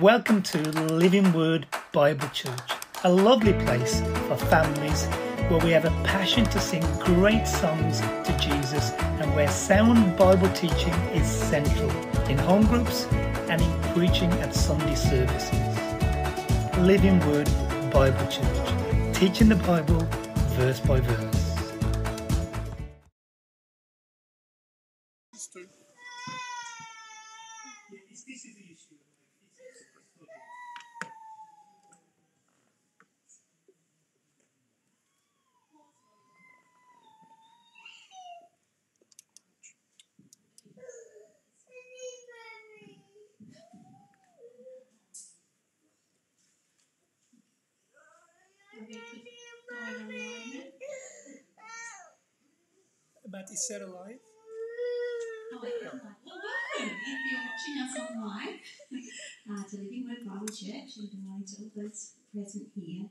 Welcome to Living Word Bible Church, a lovely place for families where we have a passion to sing great songs to Jesus and where sound Bible teaching is central in home groups and in preaching at Sunday services. Living Word Bible Church, teaching the Bible verse by verse. Sarah alive? Oh, welcome if you're watching us online to Living Word Bible Church and morning to all those present here.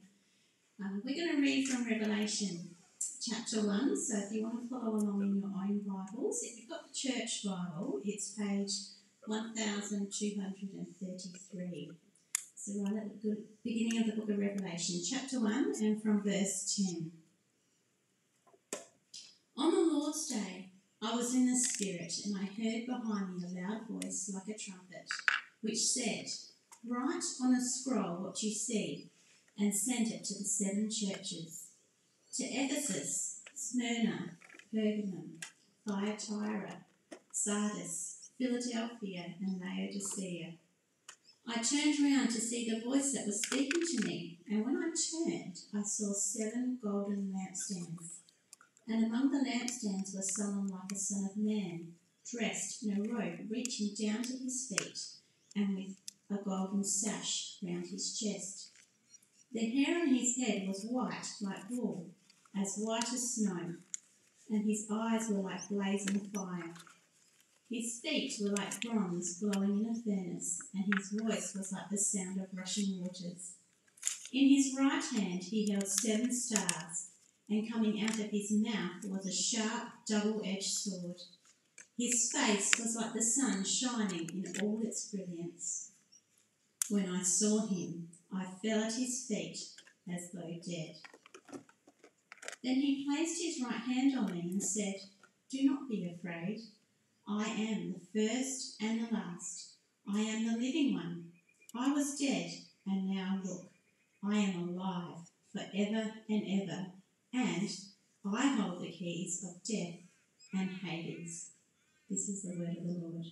Um, we're going to read from Revelation chapter 1. So if you want to follow along in your own Bibles, if you've got the church Bible, it's page 1233. So right at the beginning of the book of Revelation, chapter 1, and from verse 10. On the Lord's day, I was in the Spirit, and I heard behind me a loud voice like a trumpet, which said, Write on a scroll what you see, and send it to the seven churches to Ephesus, Smyrna, Pergamum, Thyatira, Sardis, Philadelphia, and Laodicea. I turned round to see the voice that was speaking to me, and when I turned, I saw seven golden lampstands. And among the lampstands was someone like a son of man, dressed in a robe reaching down to his feet, and with a golden sash round his chest. The hair on his head was white like wool, as white as snow, and his eyes were like blazing fire. His feet were like bronze glowing in a furnace, and his voice was like the sound of rushing waters. In his right hand he held seven stars, and coming out of his mouth was a sharp, double edged sword. His face was like the sun shining in all its brilliance. When I saw him, I fell at his feet as though dead. Then he placed his right hand on me and said, Do not be afraid. I am the first and the last. I am the living one. I was dead, and now look, I am alive forever and ever, and I hold the keys of death and Hades. This is the word of the Lord.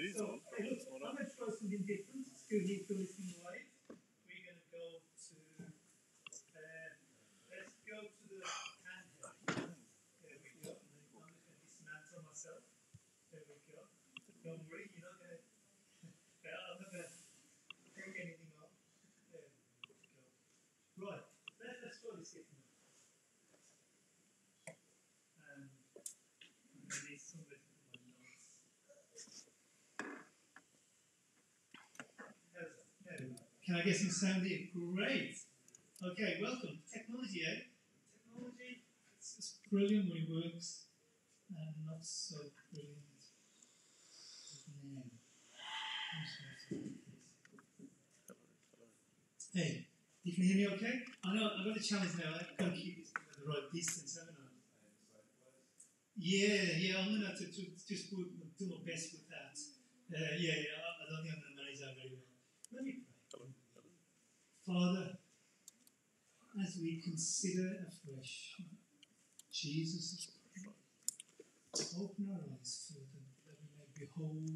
It is So, on. hey, look, It's not I'm on. going to try something different. It's good here to listen away. We're going to go to, uh, let's go to the handheld. There we go. I'm just going to dismantle myself. There we go. Don't worry, you're not going to, I'm not going to take anything off. There we go. Right, let's, let's try this different. Um, I'm going to need somebody to put my notes. Can I get some sound here? Great. Okay, welcome. Technology, eh? Technology, it's, it's brilliant when it works, and not so brilliant now. Hey, you can hear me okay? I know, I've got a challenge now. I've got to keep it at the right distance, haven't I? Yeah, yeah, I'm going to have to, to just do do my best with that. Uh, yeah, yeah, I, I don't think I'm going to manage that very well. Let me. Father, as we consider afresh Jesus' prayer, open our eyes them that we may behold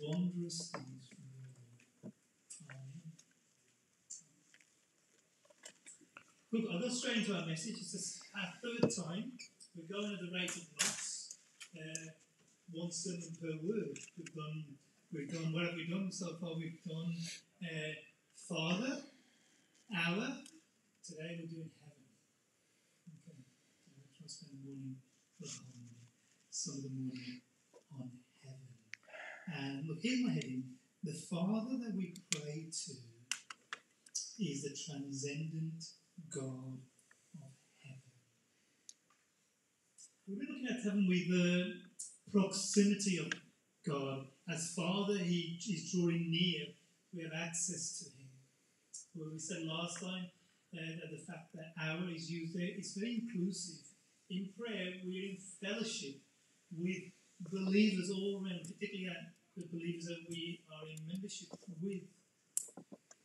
wondrous things from your word. Amen. Look, I'll go straight into our message. It's our third time. We're going at the rate of knots. uh, one sermon per word. We've done, we've done, what have we done so far? We've done uh, Father, our. Today we're doing heaven. Okay, so we're to spend the morning, well, some of the morning on heaven. And look, here's my heading. The Father that we pray to is the transcendent God of heaven. Been looking at heaven with the proximity of God. As Father, He is drawing near. We have access to Him. Well, we said last time uh, that the fact that our is used there, it's very inclusive. In prayer, we're in fellowship with believers all around, particularly the believers that we are in membership with.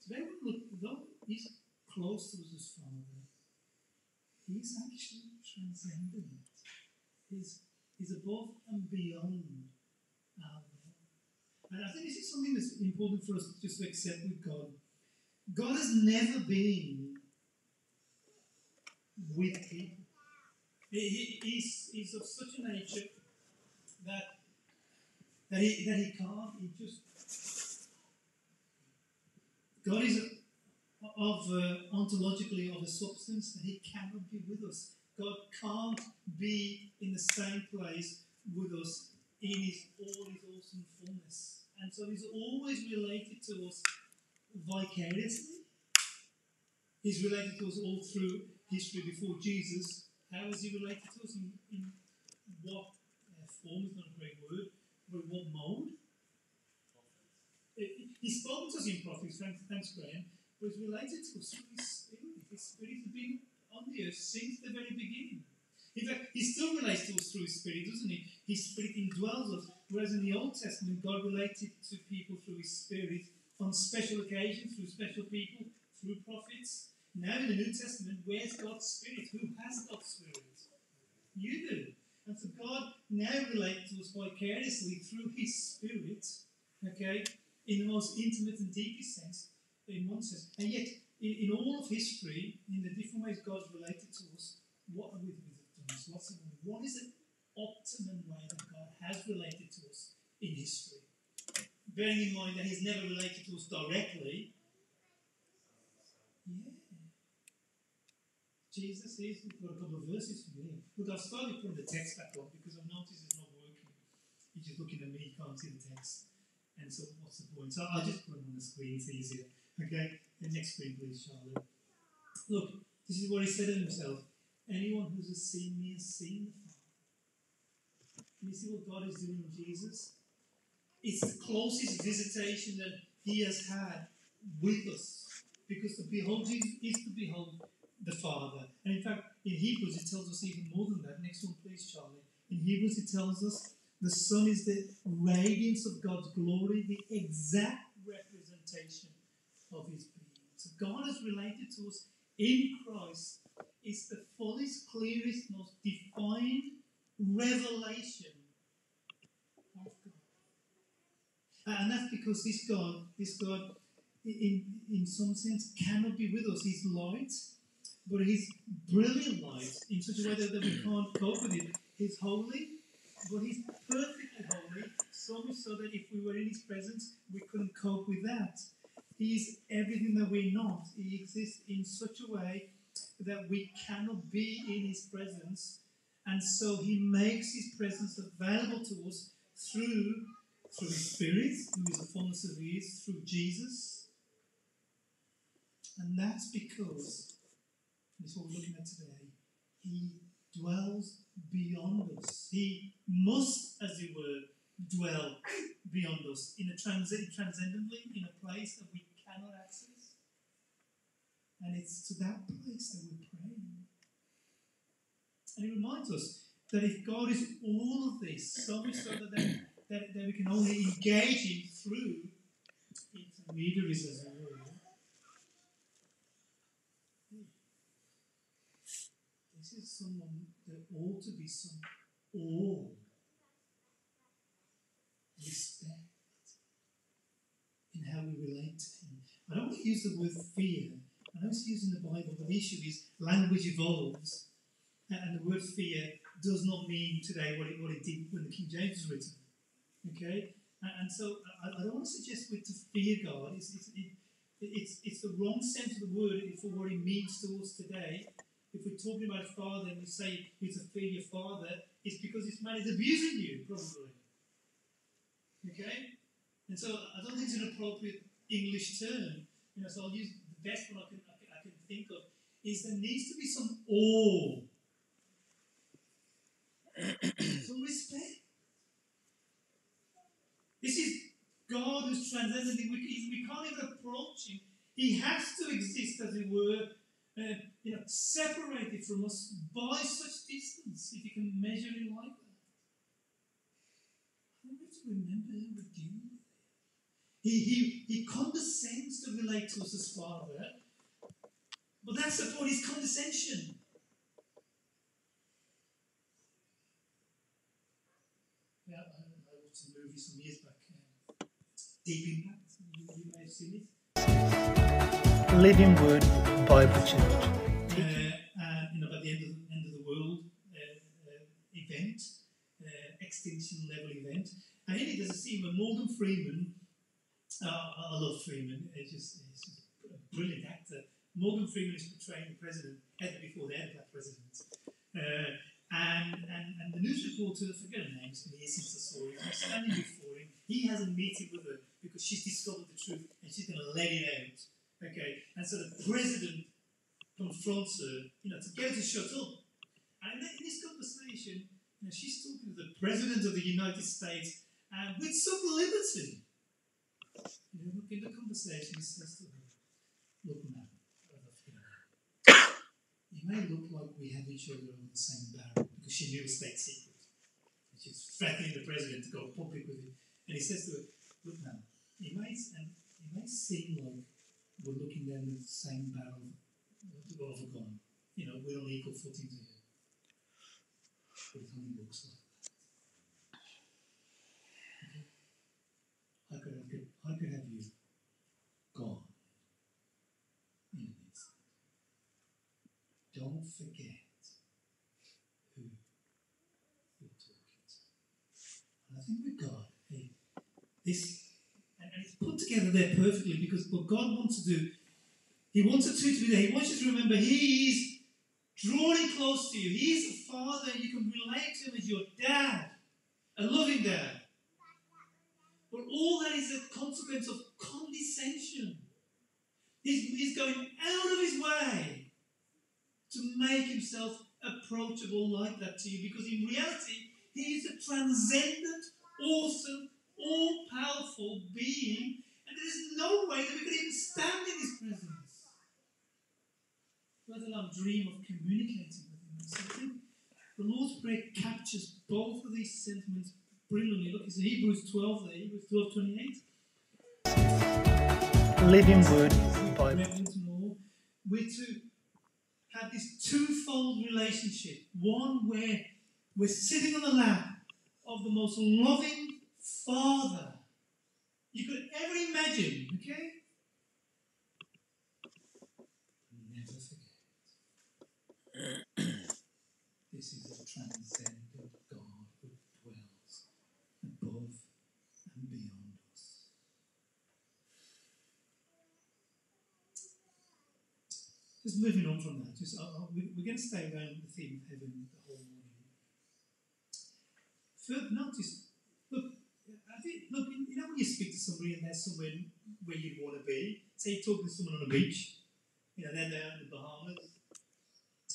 Today, we look, though He's close to us as Father, He's actually transcendent. He's, he's above and beyond our. And I think this is something that's important for us just to accept with God. God has never been with people. He, he, he's, he's of such a nature that that he, that he can't. He just God is of uh, ontologically of a substance that he cannot be with us. God can't be in the same place with us in his all his awesome fullness. And so he's always related to us vicariously. He's related to us all through history before Jesus. How is he related to us? In, in what uh, form is not a great word, but what mode? He's spoken to us in prophets, thanks, thanks Graham, but he's related to us through his spirit. His spirit has been on the earth since the very beginning. In fact, he still relates to us through his spirit, doesn't he? His spirit indwells us. Whereas in the Old Testament, God related to people through his spirit on special occasions, through special people, through prophets. Now in the New Testament, where's God's spirit? Who has God's spirit? You do. And so God now relates to us vicariously through his spirit, okay, in the most intimate and deepest sense, in one sense. And yet, in, in all of history, in the different ways God's related to us, what are we done? What's what is the optimum way that God has related to us in history? Bearing in mind that He's never related to us directly. Yeah. Jesus is, we've got a couple of verses from here. Look, I've started putting the text back on because I've noticed it's not working. You're just looking at me, you can't see the text. And so, what's the point? So, I'll just put it on the screen, it's easier. Okay? The next screen, please, Charlotte. Look, this is what he said of himself Anyone who has seen me has seen the Father. Can you see what God is doing in Jesus? It's the closest visitation that he has had with us. Because to behold Jesus is to behold the Father. And in fact, in Hebrews it tells us even more than that. Next one, please, Charlie. In Hebrews it tells us the Son is the radiance of God's glory, the exact representation of his being. So God has related to us in Christ is the fullest, clearest, most defined revelation of God. And that's because this God, this God, in, in some sense, cannot be with us. He's light, but He's brilliant light in such a way that, that we can't cope with it. He's holy, but He's perfectly holy, so much so that if we were in His presence, we couldn't cope with that. He's everything that we're not. He exists in such a way that we cannot be in His presence, and so He makes His presence available to us through through His Spirit, who is the fullness of His, through Jesus, and that's because that's what we're looking at today. He dwells beyond us. He must, as it were, dwell beyond us in a transi- transcendently in a place that we cannot access. And it's to that place that we're praying. And it reminds us that if God is all of this, so much so that, that, that, we can only engage Him through intermediaries, as it were. This is someone that ought to be some awe, respect in how we relate to Him. I don't want to use the word fear. I know it's used in the Bible, but the issue is language evolves, and the word fear does not mean today what it, what it did when the King James was written. Okay? And, so I, I don't want to suggest we're to fear God. It's, it's, it's, it's the wrong sense of the word for what it means to us today. If we're talking about a father and we say he's a failure father, it's because this man is abusing you, probably. Okay? And so I don't think it's an appropriate English term. You know, so I'll use the best one I can, I can, I can think of is there needs to be some awe, some respect. This is God who's transcendent. We, we can't even approach Him. He has to exist, as it were, uh, you know, separated from us by such distance, if you can measure Him like that. I want to remember who redeemed. He, he, he condescends to relate to us as Father, but that's the point, his condescension. Yeah, I, I watched a movie some years back, uh, Deep Impact. You, may. Living Word Bible Church. Uh, and you know, by the end of the end of the world uh, uh, event, uh, extinction level event, and in it there's a scene where Morgan Freeman, uh, I love Freeman, he's just, just a brilliant actor. Morgan Freeman is portraying the president, ever before they had that president. Uh, and, and, and the news reporter, I forget her name, it's been years since standing before him. He has a meeting with her because she's discovered the truth and she's going to let it out. Okay, and so the president confronts her, you know, to get her to shut up. And in this conversation, you know, she's talking to the president of the United States and with some liberty. You know, look in the conversation, he says to her, Look, man, you like we have each other on the same barrel because she knew a state secret. And she's threatening the president to go public with it. And he says to her, Look, now, it might, and it may seem like we're looking down the same barrel of a gun. You know, we're on equal footing here. But it only looks like that. Okay? I could have, I could have you gone in an instant. Don't forget who you're talking to. And I think with God, hey, this, and, it's put together there perfectly because what God wants to do, He wants two to be there. He wants you to remember He is drawing close to you. He's a father, you can relate to Him as your dad, a loving dad. But all that is a consequence of condescension. He's, he's going out of his way to make himself approachable like that to you because in reality, he is a transcendent, awesome, all powerful being, and there is no way that we could even stand in his presence, let alone dream of communicating with him. So I think the Lord's Prayer captures both of these sentiments brilliantly. Look, it's Hebrews 12 there, Hebrews 12 28. Living Word Bible. We're to have this twofold relationship. One where we're sitting on the lap of the most loving Father you could ever imagine, okay? Never forget. this is a transcendent God who dwells above and beyond us. Just moving on from that, just uh, uh, we, we're going to stay around the theme of heaven the whole morning. Third, notice, look, I think, look, you know when you speak to somebody and they're somewhere where you'd want to be. Say you're talking to someone on a beach, you know, they're there in the Bahamas.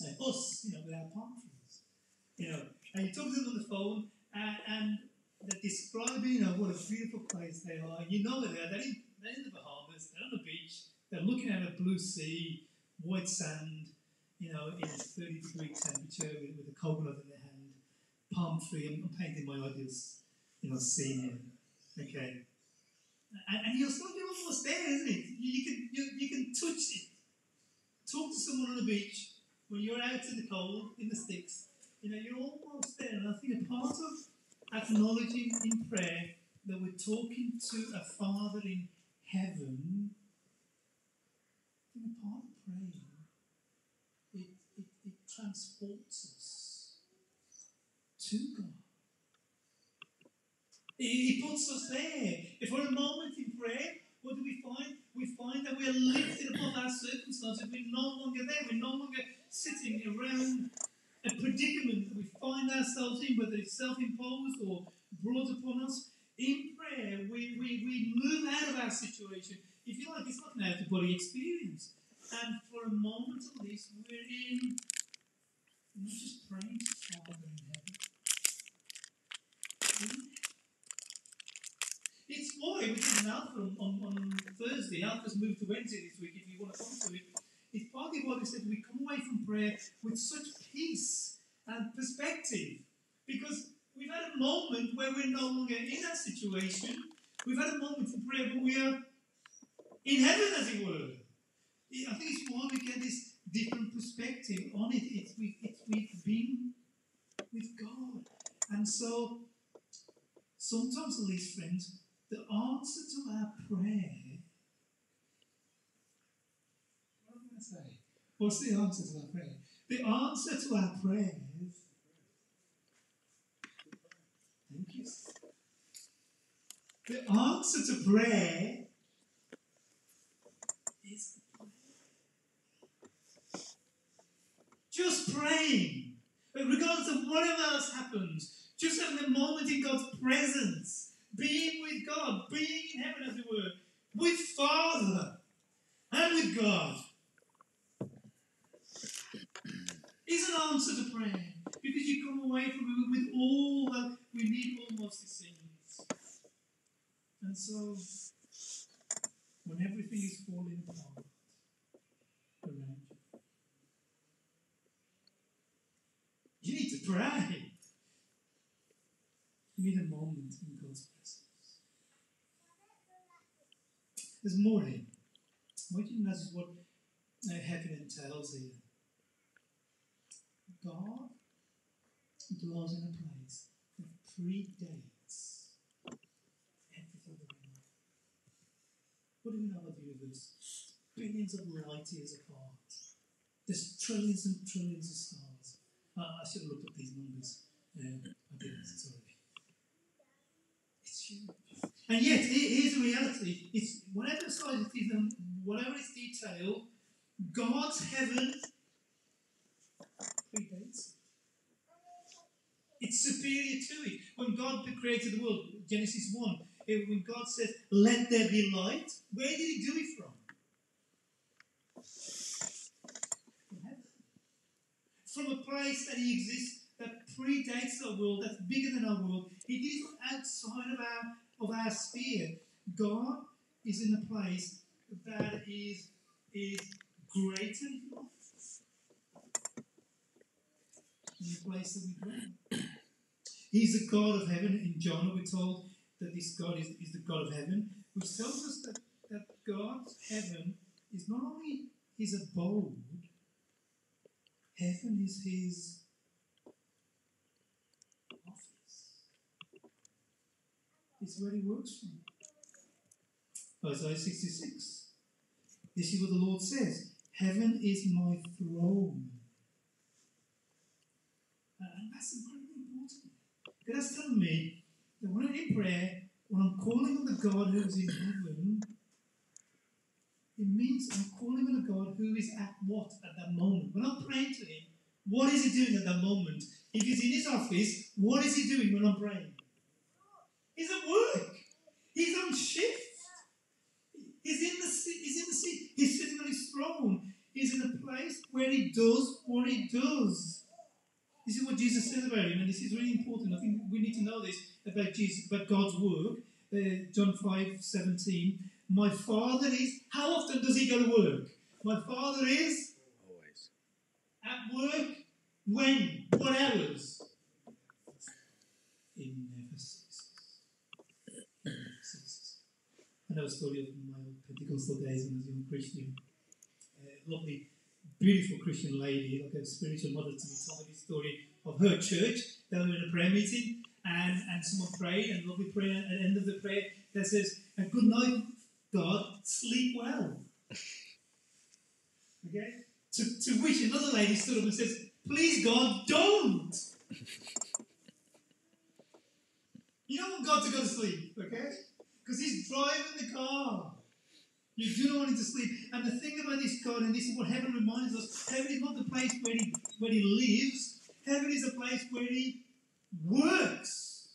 And us, you know, with our palm trees, you know, and you talk to them on the phone and, and they're describing, you know, what a beautiful place they are. You know where they are. They're in, they're in the Bahamas. They're on the beach. They're looking at a blue sea, white sand, you know, in a 30 degree temperature with, with a coconut in their hand, palm tree. I'm, I'm painting my ideas, you know, scene here. Okay. And, and you're you're almost there, isn't it? You, you can you, you can touch it. Talk to someone on the beach when you're out in the cold, in the sticks. You know, you're almost there. And I think a part of acknowledging in prayer that we're talking to a Father in heaven, a part of it transports us to God. He puts us there. If for a moment in prayer, what do we find? We find that we are lifted above our circumstances. We're no longer there. We're no longer sitting around a predicament that we find ourselves in, whether it's self imposed or brought upon us. In prayer, we, we, we move out of our situation. If you like, it's like an out of body experience. And for a moment at least, we're in, we're just praying to Father in heaven. It's did an Alpha on, on, Thursday. Alpha's moved to Wednesday this week if you want to come to it. It's partly why we said we come away from prayer with such peace and perspective. Because we've had a moment where we're no longer in that situation. We've had a moment in prayer where we are in heaven, as it were. I think it's why we get this different perspective on it. It's, we, it's we've been with God. And so, sometimes, at least, friends, the answer to our prayer. What am I say? What's the answer to our prayer? The answer to our prayers. Thank you. The answer to prayer is just praying. Regardless of whatever else happens, just having a moment in God's presence, being with God, being in heaven, as it were, with Father and with God, is an answer to prayer because you come away from it with all that we need almost, it seems. And so, when everything is falling apart you need to pray. You need a moment in God's presence. There's more. I want you to notice what uh, heaven entails here. God dwells in a place that predates everything that we know. What do we know about the universe? Billions of light years apart. There's trillions and trillions of stars. Uh, I should have looked up these numbers. Uh, I didn't, sorry. And yet, here's the reality. It's whatever size it is and whatever its detail, God's heaven predates. It's superior to it. When God created the world, Genesis 1, eh, when God says, let there be light, where did he do it from? From. From a place that he exists predates our world, that's bigger than our world. It is outside of our of our sphere. God is in a place that is is greater than the place that we dwell. He's the God of heaven. In John, we're told that this God is, is the God of heaven, which tells us that, that God's heaven is not only his abode, heaven is his office. It's where he works from. Isaiah 66. This is what the Lord says Heaven is my throne. Uh, and that's incredibly important. Because that's telling me that when I'm in prayer, when I'm calling on the God who is in heaven, it means I'm calling on a God who is at what at that moment. When I'm praying to Him, what is He doing at that moment? If He's in His office, what is He doing when I'm praying? He's at work. He's on shift. He's in the seat. He's in the seat. He's sitting on His throne. He's in a place where He does what He does. This is what Jesus says about him, and this is really important. I think we need to know this about Jesus, about God's work. Uh, John 5 17. My Father is. How often does he go to work? My Father is Always. at work. When? What hours? He never ceases. He never ceases. I know a story of my Pentecostal days when I was a young Christian. A lovely, beautiful Christian lady, like a spiritual mother to me, told me this story of her church. They were in a prayer meeting and, and someone prayed, and lovely prayer at the end of the prayer that says, "And Good night, God, sleep well. Okay? To, to which another lady stood up and says, Please, God, don't. You don't want God to go to sleep, okay? Because he's driving the car. You do not want him to sleep. And the thing about this God, and this is what heaven reminds us, heaven is not the place where he where he lives. Heaven is a place where he works.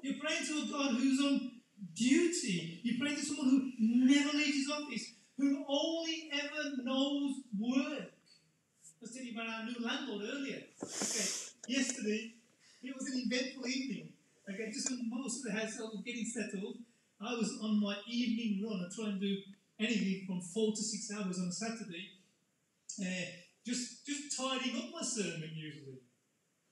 You're praying to a God who's on duty. You're praying to someone who never leaves his office, who only ever knows work. I was telling you about our new landlord earlier. Okay, yesterday it was an eventful evening. Okay, just when most of the household was getting settled, I was on my evening run. I try and do anything from four to six hours on a Saturday. Uh, just just tidying up my sermon usually.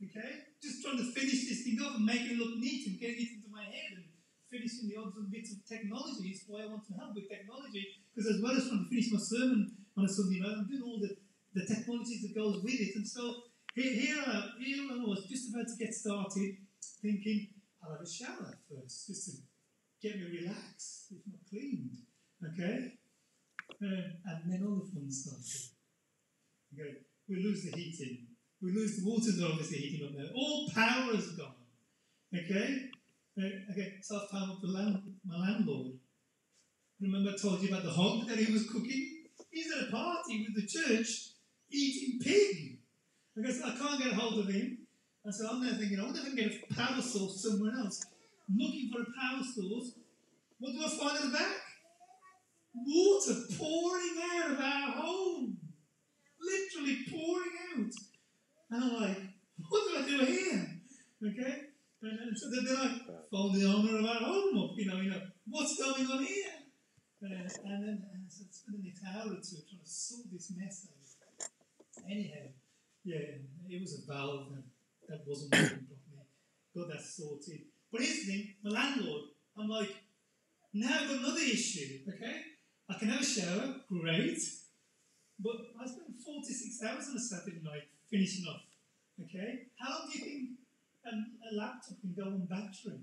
Okay? Just trying to finish this thing off and make it look neat and getting it into my head and finishing the odds and bits of technology. It's why I want to help with technology. Because as well as trying to finish my sermon on a Sunday night, I'm doing all the, the technology that goes with it. And so here, here, I, here I was just about to get started thinking, I'll have a shower first, just to get me relaxed, if not cleaned. Okay? Um, and then all the fun started. Okay, we lose the heating. We lose the water's obviously heating up there. All power is gone. Okay? Uh, okay, so I've found up the land, my landlord. Remember I told you about the hog that he was cooking? He's at a party with the church eating pig. Because I can't get a hold of him. And so I'm there thinking, I wonder if I can get a power source somewhere else. Looking for a power source. What do I find at the back? Water pouring out of our home. Literally pouring out. And I'm like, what do I do here? Okay? And, and so then, then I phone the owner of our home up, you know, you know, what's going on here? Uh, and then and so I spent the next hour or two trying to sort this mess out. Anyhow, yeah, it was a valve that, that wasn't working properly. Got that sorted. But here's the thing, my landlord, I'm like, now I've got another issue, okay? I can have a shower, great. But I spent 46 hours on a Saturday night finishing off, okay? How long do you think a, laptop can go on battery?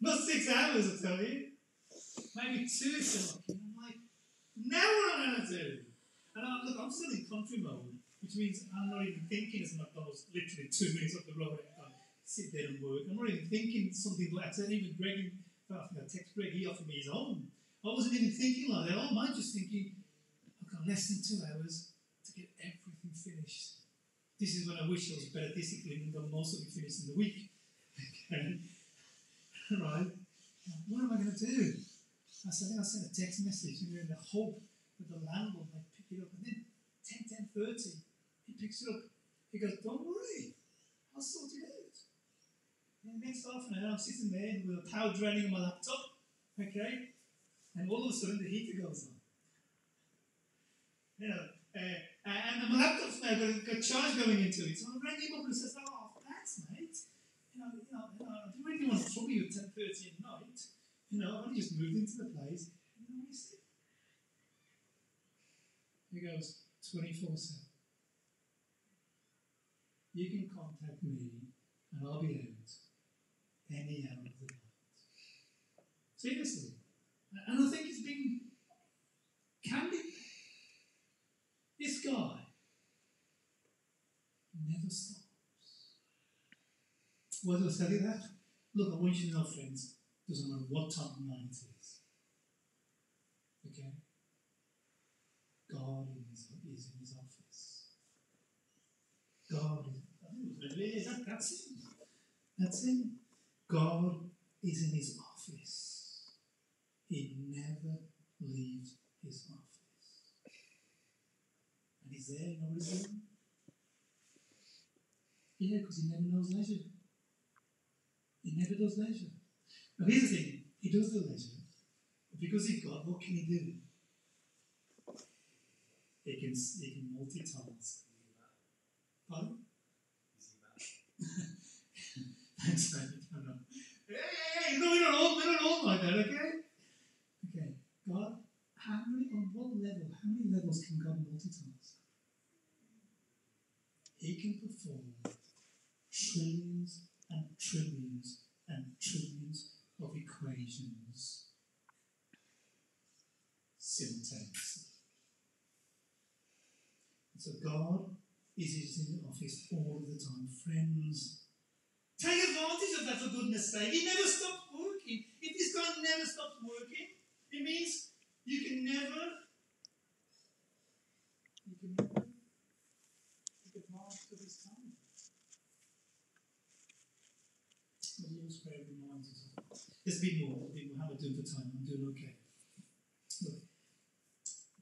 Not six hours, I tell you. Maybe two if you're lucky. I'm like, now what am I going to do? And I, look, I'm still in country mode, which means I'm not even thinking as McDonald's literally two minutes up the road I sit there and work. I'm not even thinking something like that. Even Greg, I think I text Greg, he offered me his own. I wasn't even thinking like that. I'm just thinking, I've got less than two hours to get everything finished. This is when I wish I was better disciplined and got most of it finished in the week. Okay. right? What am I going to do? I said, I sent a text message and in the hope that the landlord might pick it up. And then 10, 10, 30, he picks it up. He goes, Don't worry, I'll sort it out. And next half an hour, I'm sitting there with a power draining on my laptop, okay? And all of a sudden, the heater goes on. You know, uh, and my laptop's now got, got charge going into it. So I rang him up and says, Oh, thanks, mate. You know, you know, you know I didn't really want to trouble you at 10.30 at night. You know, I've only just moved into the place. You know? He goes, 24 7. You can contact me and I'll be out any hour of the night. Seriously. And I think it's been candid. This guy never stops. Why do I tell you that? Look, I want you to know, friends, doesn't matter what time of night it is. Okay? God is in his office. God is. That, that's it. That's it. God is in his office. He never leaves his office. And he's there, he's doing? Yeah, because he never knows leisure. He never does leisure. Now here's the thing, he does the leisure, but because he's God, what can he do? He can, he can multitask. Pardon? Thanks, mate. I know. Hey, no, we're not all, we're not all like that, okay? Okay, God, how many, on what level, how many levels can God multitask? He can perform trillions and trillions and trillions of equations simultaneously. So God is in the office all the time. Friends, Take advantage of that for goodness sake. He never stops working. If this guy never stops working, it means you can never, you can never take advantage of his time. The Lord's Prayer reminds us of. There's bit more. How am I doing for time? I'm doing okay. Look,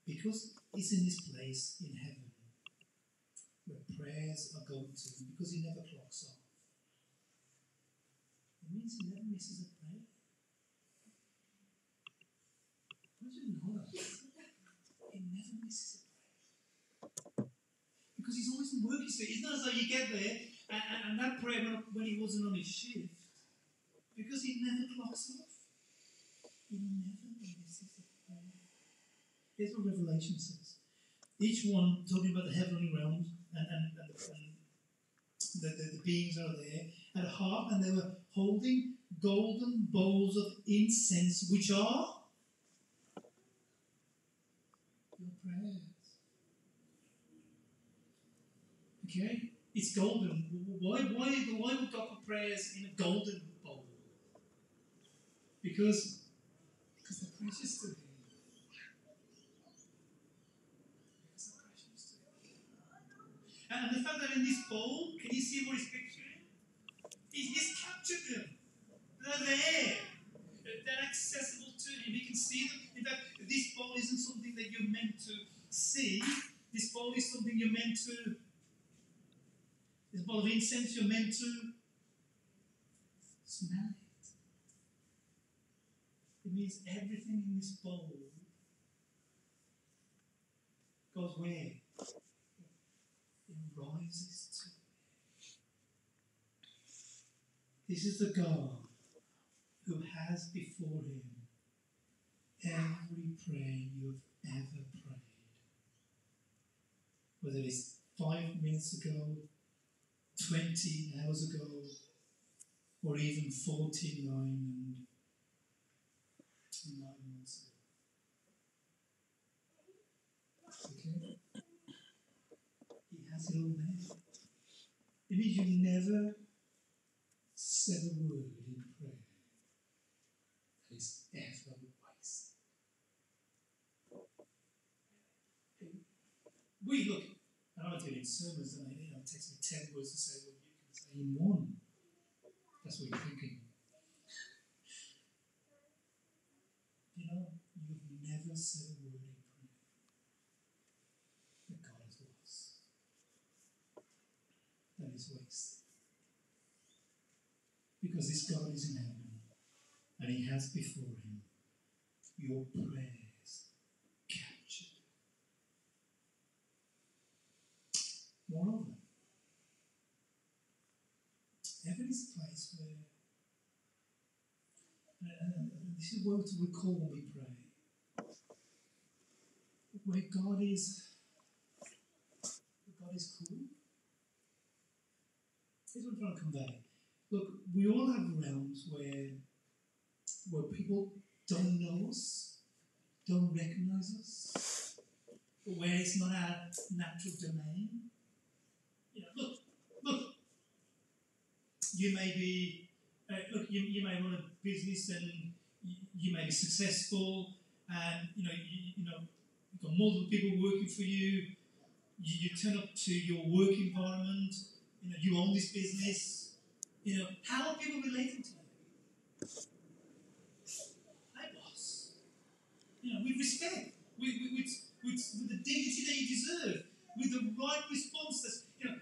because he's in this place in heaven prayers are going to him, because he never clocks off. It means he never misses a prayer. Don't you know that? He never misses a prayer. Because he's always in work, you. It's not as though you get there and, and, and that prayer when he wasn't on his shift, because he never clocks off. He never misses a prayer. Here's what Revelation says. Each one talking about the heavenly realms and, and, and, and the, the, the beings are there at harp, and they were holding golden bowls of incense, which are your prayers. Okay? It's golden. Why, why, why would God put prayers in a golden bowl? Because, because they're precious to Him. Because they're precious to Him. And the fact that in this bowl, can you see what He's picturing? He's, captured them. They're there. They're accessible to Him. He can see them. In fact, this bowl isn't something that you're meant to see. This bowl is something you're meant to this bowl of incense, you're meant to smell it. It means everything in this bowl goes where? Rises to. This is the God who has before him every prayer you've ever prayed. Whether it's five minutes ago, 20 hours ago, or even 49 and nine months ago. Okay? It there. Means you never said a word in prayer that is ever wasted. We look, and I do it in sermons, and I, you know, it takes me 10 words to say what you can say in one. That's what you're thinking. You know, you've never said a word in prayer that God has lost. That is wasted. Because this God is in heaven, and He has before Him your prayers captured. Moreover, heaven is a place where, this is what to recall when we pray, where God is, where God is cool. Here's what I'm trying to convey. Look, we all have realms where, where people don't know us, don't recognize us, where it's not our natural domain. You know, look, look. You may be, uh, look. You, you may run a business and you, you may be successful, and you know, you, you know, you've got multiple people working for you. You, you turn up to your work environment. You know, you own this business. You know, how are people relating to you? Hey, boss. You know, with respect, with, with, with, with, the dignity that you deserve, with the right response. That's, you know,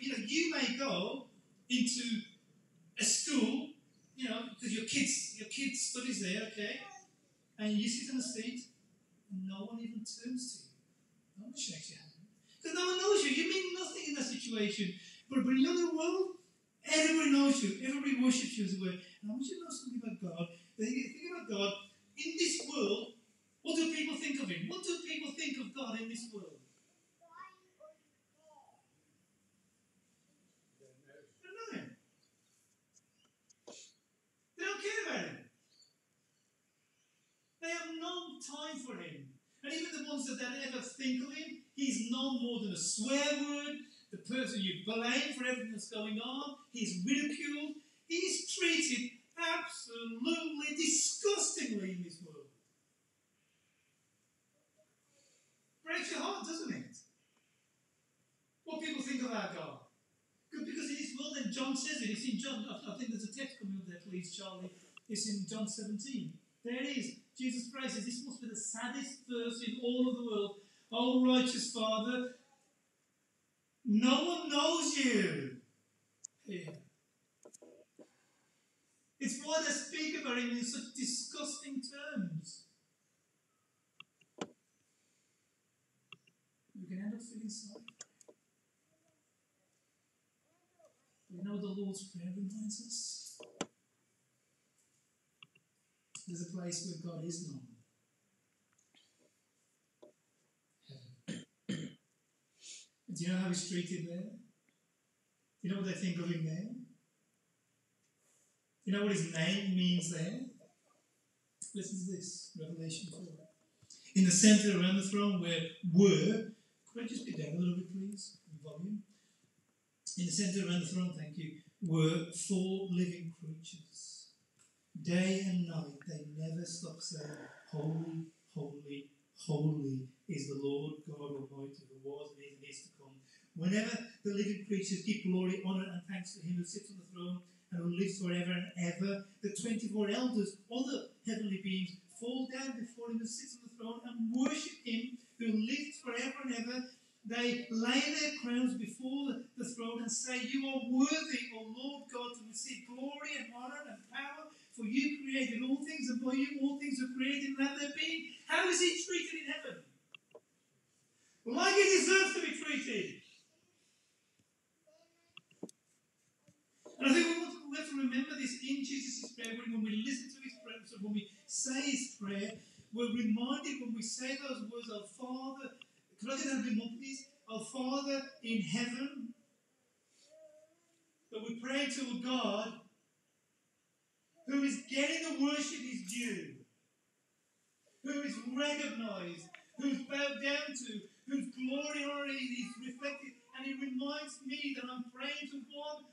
you know, you may go into a school, you know, because your kids, your kids studies there, okay, and you sit in the seat, and no one even turns to you. No one shakes your hand. Because no one knows you. You mean nothing in that situation. But, but in the world, everybody knows you. Everybody worships you as it were. And I want you to know something about God. The thing about God, in this world, what do people think of Him? What do people think of God in this world? They don't know Him. They don't care about Him. They have no time for Him. And even the ones that, that ever think of Him, He's no more than a swear word, the person you blame for everything that's going on. He's ridiculed. He's treated absolutely disgustingly in this world. Breaks your heart, doesn't it? What people think our God. Because in this world, and John says it, it's in John, I think there's a text coming up there, please, Charlie. It's in John 17. There it is. Jesus Christ says, This must be the saddest verse in all of the world. Oh, righteous Father, no one knows you. It's why they speak about him in such disgusting terms. You can end up feeling sorry. You know the Lord's Prayer reminds us? There's a place where God is known. Heaven. And do you know how he's treated there? Do you know what they think of him there? Do you know what his name means there? Listen to this, Revelation 4. In the centre around the throne where were, could I just be down a little bit, please? Volume. In the centre around the throne, thank you, were four living creatures. Day and night, they never stop saying, Holy, holy, holy is the Lord God Almighty, who was and is and is to. Whenever the living creatures give glory, honour, and thanks to Him who sits on the throne and who lives forever and ever, the 24 elders, other heavenly beings, fall down before Him who sits on the throne and worship Him who lives forever and ever. They lay their crowns before the throne and say, You are worthy, O Lord God, to receive glory and honour and power, for you created all things, and by you all things were created and have their being. How is he treated in heaven? Like he deserves to be treated. And I think we, want to, we have to remember this in Jesus' prayer when we listen to his prayer, so when we say his prayer, we're reminded when we say those words, Our Father, can I get that a bit more, please? Our Father in heaven, that we pray to a God who is getting the worship is due, who is recognized, who's bowed down to, whose glory honor is reflected. And it reminds me that I'm praying to one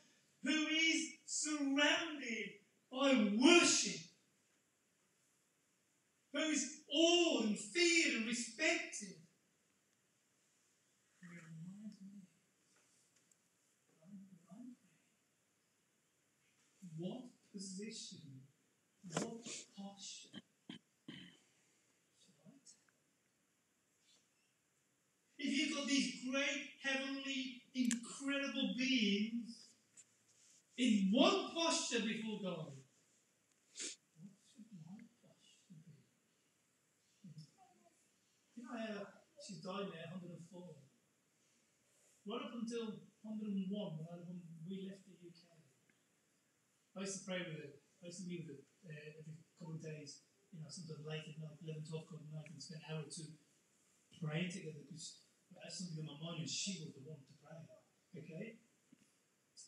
who is surrounded by worship, who is awed and feared and respected. And it reminds me, I'm- I'm what position, what posture should I take? If you've got these great, heavenly, incredible beings in one posture before God, what should my posture be? How she's died now, 104. Right up until 101, when, we left the UK. I used to pray with her. I used to meet with her uh, every couple of days, you know, sometimes late at night, 11, 12 o'clock at night, and spend an hour or two praying together because had something in my mind and she was the one to pray. Okay?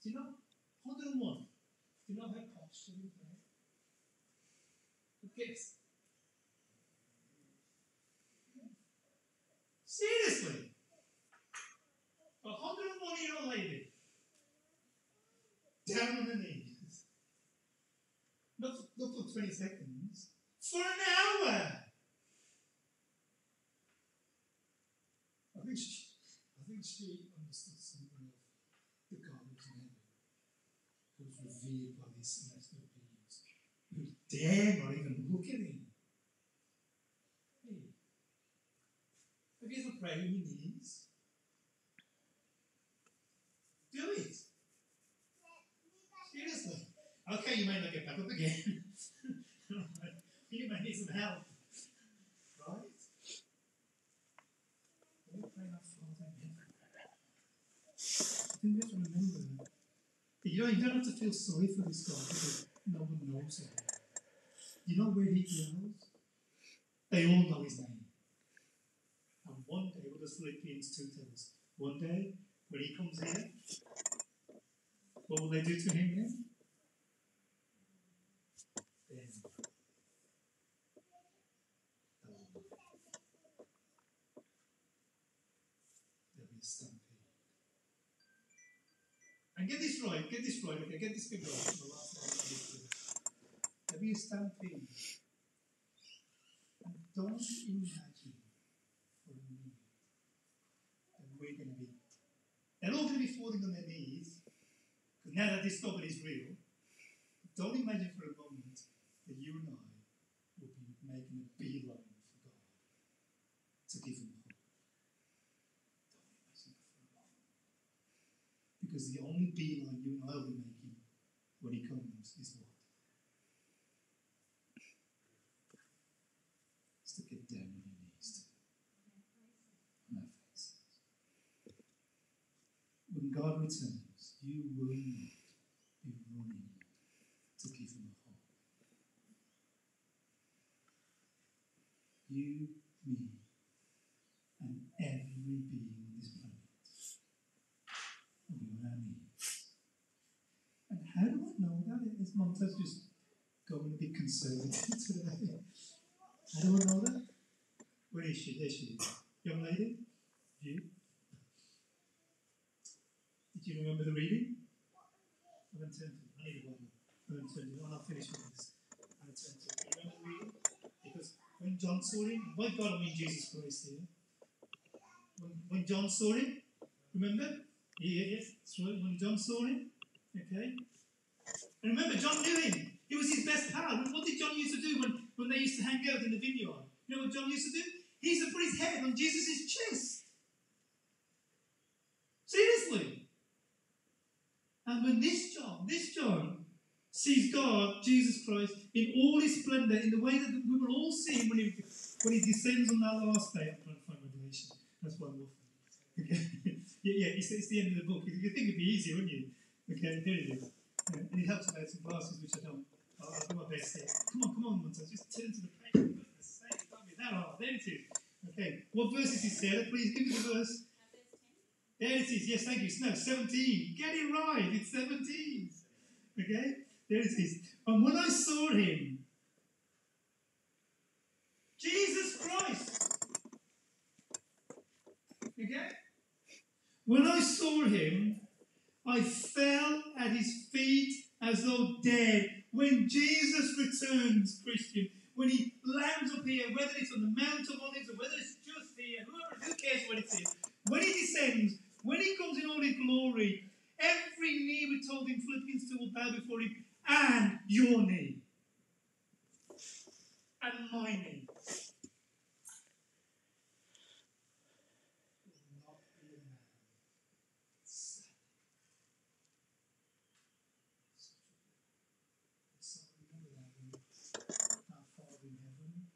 Do you know? 101. Do you know how pray? Who gets? Seriously? A 101 year old lady down on her knees. Not, not for 20 seconds, for an hour. I think she, I think she understood something of the God in heaven, who's revealed by these celestial beings, who dare not even look at him. Hey, prayed on your knees? Do it. Seriously. Okay, you may not get back up again. you may need some help. Right? Praying our Father in. I think we have to remember that you know, you don't have to feel sorry for this guy because no one knows him. You know where he dwells? They all know his name. Philippians 2 tell us? One day, when he comes here, what will they do to him then? Then they'll- there'll be a stampede. And get this right, get this right, okay, get this bit right. The last one. Have you stand please? And don't imagine for a minute that we're going to be. They're all going to be falling on their knees, because now that this topic is real, don't imagine for a moment that you and I will be making a beeline for God to give him hope. Don't imagine for a moment. Because the only beeline you and I will be making when he comes is what? Is to get down on your knees on our faces. When God returns, you will not be running to give him a hope. You, me, and every being on this planet will be on our knees. And how do I know that? Is Montez just going a bit conservative today? How do I know that? Where is she? There she is. Young lady? You? Did you remember the reading? I'm to I need. I'm going to not finished with this. I'm going to turn to remember the reading? Because when John saw him, by God I mean Jesus Christ here. When, when John saw him, remember? Yeah, yes. When John saw him, okay? And remember, John knew him. He was his best pal. What did John used to do when, when they used to hang out in the vineyard? You know what John used to do? He used to put his head on Jesus' chest. Seriously. And when this John, this John, sees God, Jesus Christ, in all his splendor, in the way that we will all see him when he, when he descends on that last day. I'm trying to find Revelation. That's why I'm off. Okay. yeah, yeah, it's, it's the end of the book. You think it'd be easy, wouldn't you? Okay, here it is. Yeah, and it helps about some glasses, which I don't. I'll, I'll do my best here. Come on, come on, Montez. Just turn to the page. That hard. There it is. Okay, what verse is he Sarah? Please give me the verse. There it is. Yes, thank you. No, 17. Get it right. It's 17. Okay? There it is. And when I saw him, Jesus Christ. Okay? When I saw him, I fell at his feet as though dead. When Jesus returns, Christian, when he lands up here, whether it's on the Mount of Olives or whether it's just here, whoever, who cares what it is? When he descends, when he comes in all his glory, every knee, we told in Philippians 2, will bow before him, and your knee, and my knee. Will not be a man. Sad. So remember that when our Father in heaven,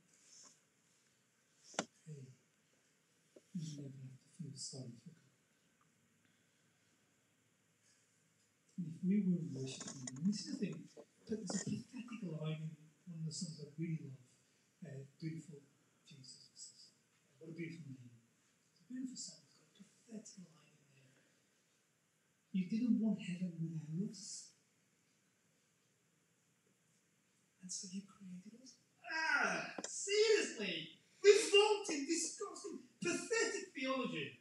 hey, you never have to feel sorry for God. And if we were worshiping Him, and this is the thing, but there's a pathetic line in one of the songs I really love, uh, Beautiful Jesus. What a beautiful name. It's a beautiful song, it's got a pathetic line in there. You didn't want heaven without us. And so you created us. Ah, seriously, revolting, disgusting, pathetic theology.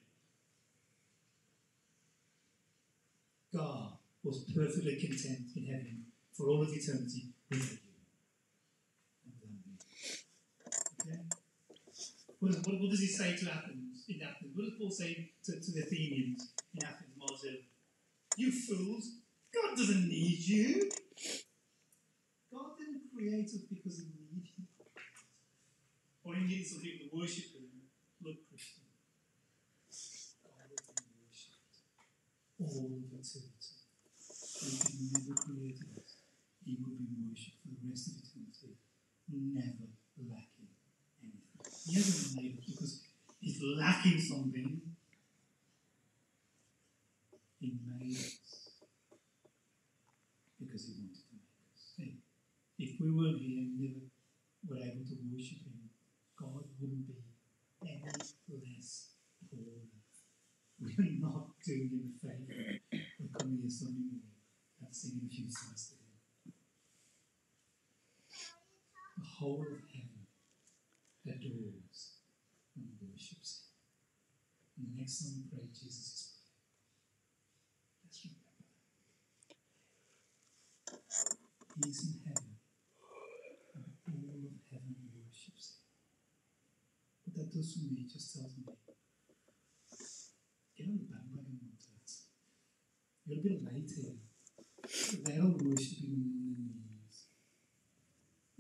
God was perfectly content in heaven for all of eternity with you. Okay? What, does- what, what does he say to Athens in Athens? What does Paul say to, to the Athenians in Athens, Marcel? You fools, God doesn't need you. God didn't create us because he needed you. Or he needed some people to worship him. faith of coming here Sunday morning and singing a few songs to Him. The whole of heaven adores and worships Him. And the next time we pray Jesus' prayer, let's remember that. He's in heaven, and all of heaven worships Him. What that does for me just tells me a bit late here. They're all worshipping on their knees.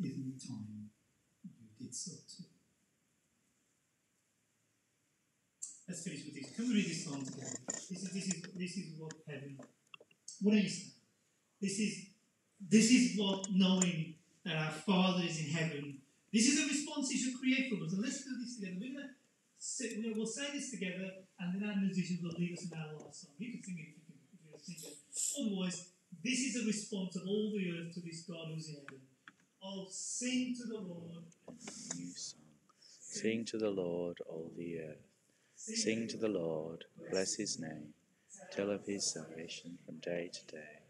Isn't it time you did so too? Let's finish with this. Can we read this song together? This is this is this is what heaven. What you say? This is this is what knowing that our Father is in heaven. This is a response He should create for us. And let's do this together. We're gonna sit, we'll, we'll say this together, and then our musicians will lead us in our last song. You can sing it Otherwise, this is a response of all the earth to this God who's in heaven. Oh, sing to the Lord. New song. Sing to the Lord, all the earth. Sing to the Lord, bless his name. Tell of his salvation from day to day.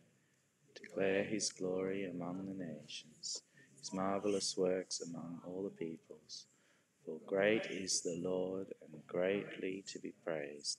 Declare his glory among the nations, his marvelous works among all the peoples. For great is the Lord, and greatly to be praised.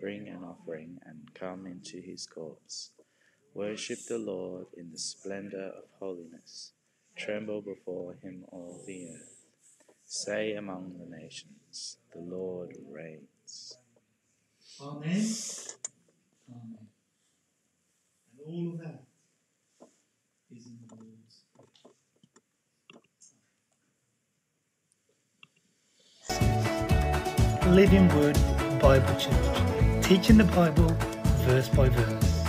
Bring an offering and come into his courts. Worship the Lord in the splendor of holiness. Tremble before him, all the earth. Say among the nations, The Lord reigns. Amen. Amen. And all of that is in the Lord's. Living Word Bible Church. Teaching the Bible verse by verse.